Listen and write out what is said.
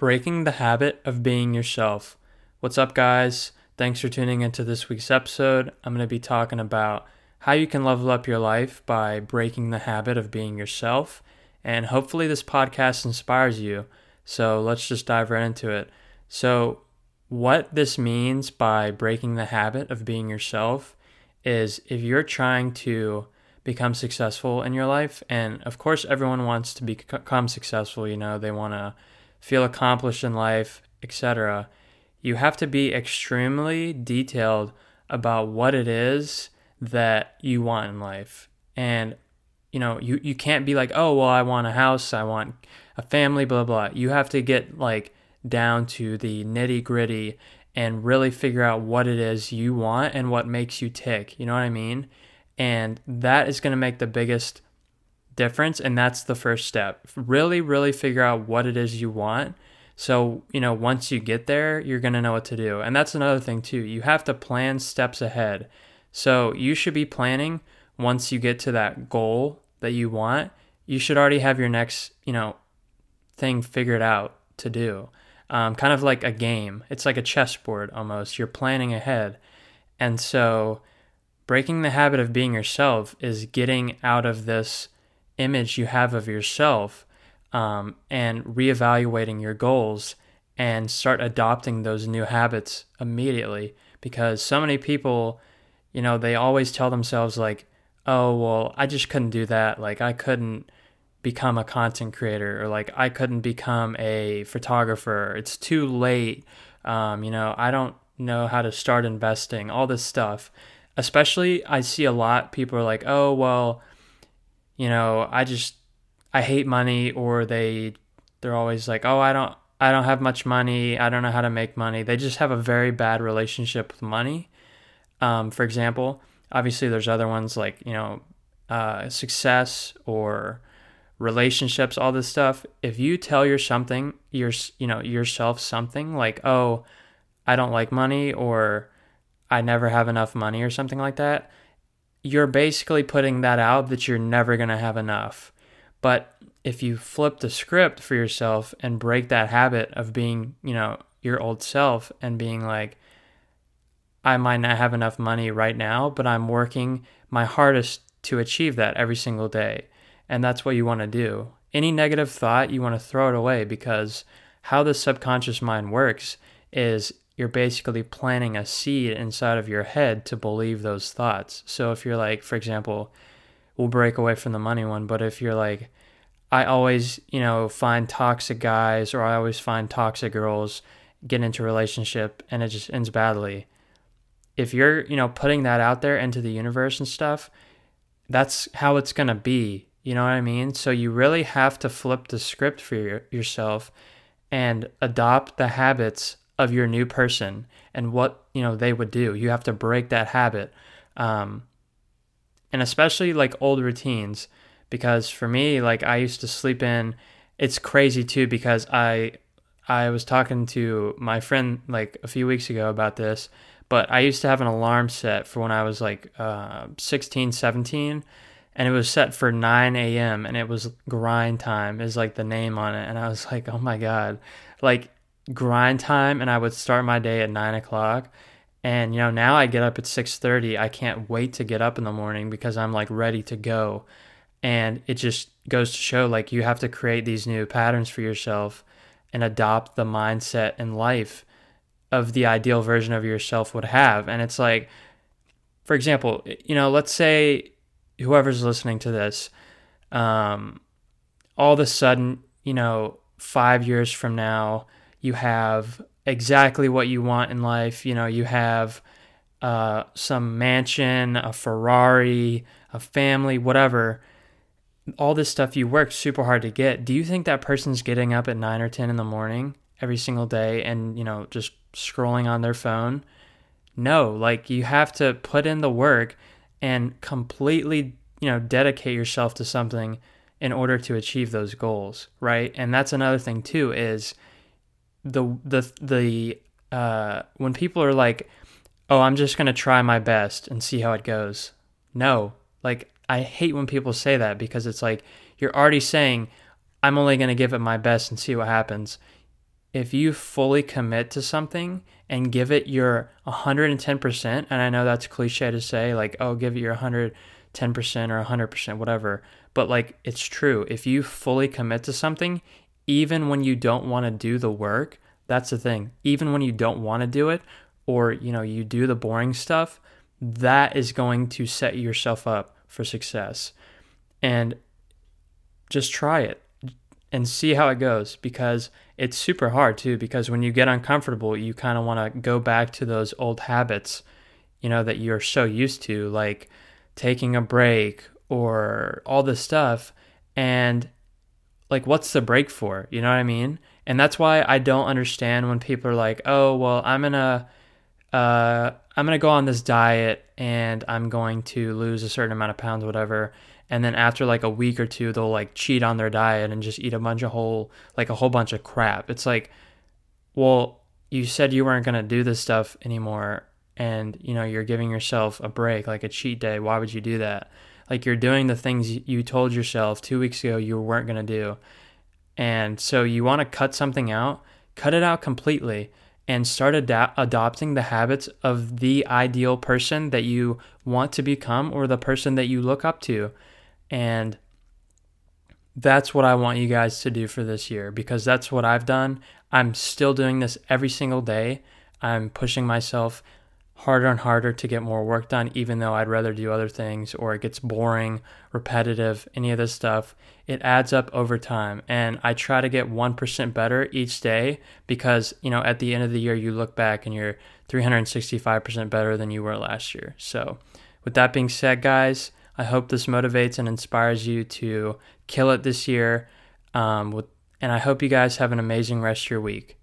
Breaking the habit of being yourself. What's up, guys? Thanks for tuning into this week's episode. I'm going to be talking about how you can level up your life by breaking the habit of being yourself. And hopefully, this podcast inspires you. So, let's just dive right into it. So, what this means by breaking the habit of being yourself is if you're trying to become successful in your life, and of course, everyone wants to become successful, you know, they want to feel accomplished in life, etc., you have to be extremely detailed about what it is that you want in life. And you know, you, you can't be like, oh, well, I want a house, I want a family, blah, blah. You have to get like down to the nitty gritty and really figure out what it is you want and what makes you tick. You know what I mean? And that is going to make the biggest difference and that's the first step. Really really figure out what it is you want. So you know once you get there you're going to know what to do. And that's another thing too. You have to plan steps ahead. So you should be planning once you get to that goal that you want you should already have your next you know thing figured out to do. Um, kind of like a game. It's like a chessboard almost. You're planning ahead. And so breaking the habit of being yourself is getting out of this image you have of yourself um, and reevaluating your goals and start adopting those new habits immediately. Because so many people you know they always tell themselves like oh well i just couldn't do that. Like i couldn't become a content creator or like i couldn't become a photographer. It's too late. Um, you know i don't know how to start investing all this stuff. Especially i see a lot people are like oh well you know, I just I hate money or they they're always like, "Oh, I don't I don't have much money. I don't know how to make money." They just have a very bad relationship with money. Um, for example, obviously there's other ones like, you know, uh, success or relationships, all this stuff. If you tell your something, your you know, yourself something like, "Oh, I don't like money," or "I never have enough money," or something like that, you're basically putting that out that you're never going to have enough. But if you flip the script for yourself and break that habit of being, you know, your old self and being like, I might not have enough money right now, but I'm working my hardest to achieve that every single day. And that's what you want to do. Any negative thought, you want to throw it away because how the subconscious mind works is you're basically planting a seed inside of your head to believe those thoughts. So if you're like, for example, we'll break away from the money one, but if you're like, I always, you know, find toxic guys or I always find toxic girls, get into a relationship and it just ends badly. If you're, you know, putting that out there into the universe and stuff, that's how it's going to be. You know what I mean? So you really have to flip the script for your, yourself and adopt the habits of your new person and what you know they would do. You have to break that habit, um, and especially like old routines. Because for me, like I used to sleep in. It's crazy too because I I was talking to my friend like a few weeks ago about this, but I used to have an alarm set for when I was like uh, 16, 17, and it was set for 9 a.m. and it was grind time is like the name on it. And I was like, oh my God. Like grind time and I would start my day at nine o'clock. And you know, now I get up at six thirty. I can't wait to get up in the morning because I'm like ready to go. And it just goes to show like you have to create these new patterns for yourself and adopt the mindset and life of the ideal version of yourself would have. And it's like, for example, you know, let's say whoever's listening to this, um, all of a sudden, you know, five years from now, you have exactly what you want in life. You know, you have uh, some mansion, a Ferrari, a family, whatever. All this stuff you worked super hard to get. Do you think that person's getting up at nine or 10 in the morning every single day and, you know, just scrolling on their phone? No, like you have to put in the work and completely, you know, dedicate yourself to something in order to achieve those goals, right? And that's another thing too is the the the uh, when people are like, "Oh, I'm just gonna try my best and see how it goes." No, like I hate when people say that because it's like you're already saying, "I'm only gonna give it my best and see what happens." if you fully commit to something and give it your 110%, and I know that's cliche to say, like, oh, give it your 110% or 100%, whatever, but like, it's true. If you fully commit to something, even when you don't want to do the work, that's the thing. Even when you don't want to do it, or you know, you do the boring stuff, that is going to set yourself up for success. And just try it and see how it goes because it's super hard too because when you get uncomfortable you kind of want to go back to those old habits you know that you're so used to like taking a break or all this stuff and like what's the break for? You know what i mean? And that's why i don't understand when people are like oh well i'm gonna uh i'm gonna go on this diet and i'm going to lose a certain amount of pounds whatever. And then after like a week or two they'll like cheat on their diet and just eat a bunch of whole like a whole bunch of crap. It's like well you said you weren't going to do this stuff anymore and you know you're giving yourself a break like a cheat day. Why would you do that like you're doing the things you told yourself 2 weeks ago you weren't going to do and so you want to cut something out cut it out completely and start ad- adopting the habits of the ideal person that you want to become or the person that you look up to and that's what I want you guys to do for this year because that's what I've done. I'm still doing this every single day. I'm pushing myself harder and harder to get more work done, even though I'd rather do other things or it gets boring, repetitive, any of this stuff. It adds up over time. And I try to get 1% better each day because, you know, at the end of the year, you look back and you're 365% better than you were last year. So, with that being said, guys, I hope this motivates and inspires you to kill it this year. Um, with, and I hope you guys have an amazing rest of your week.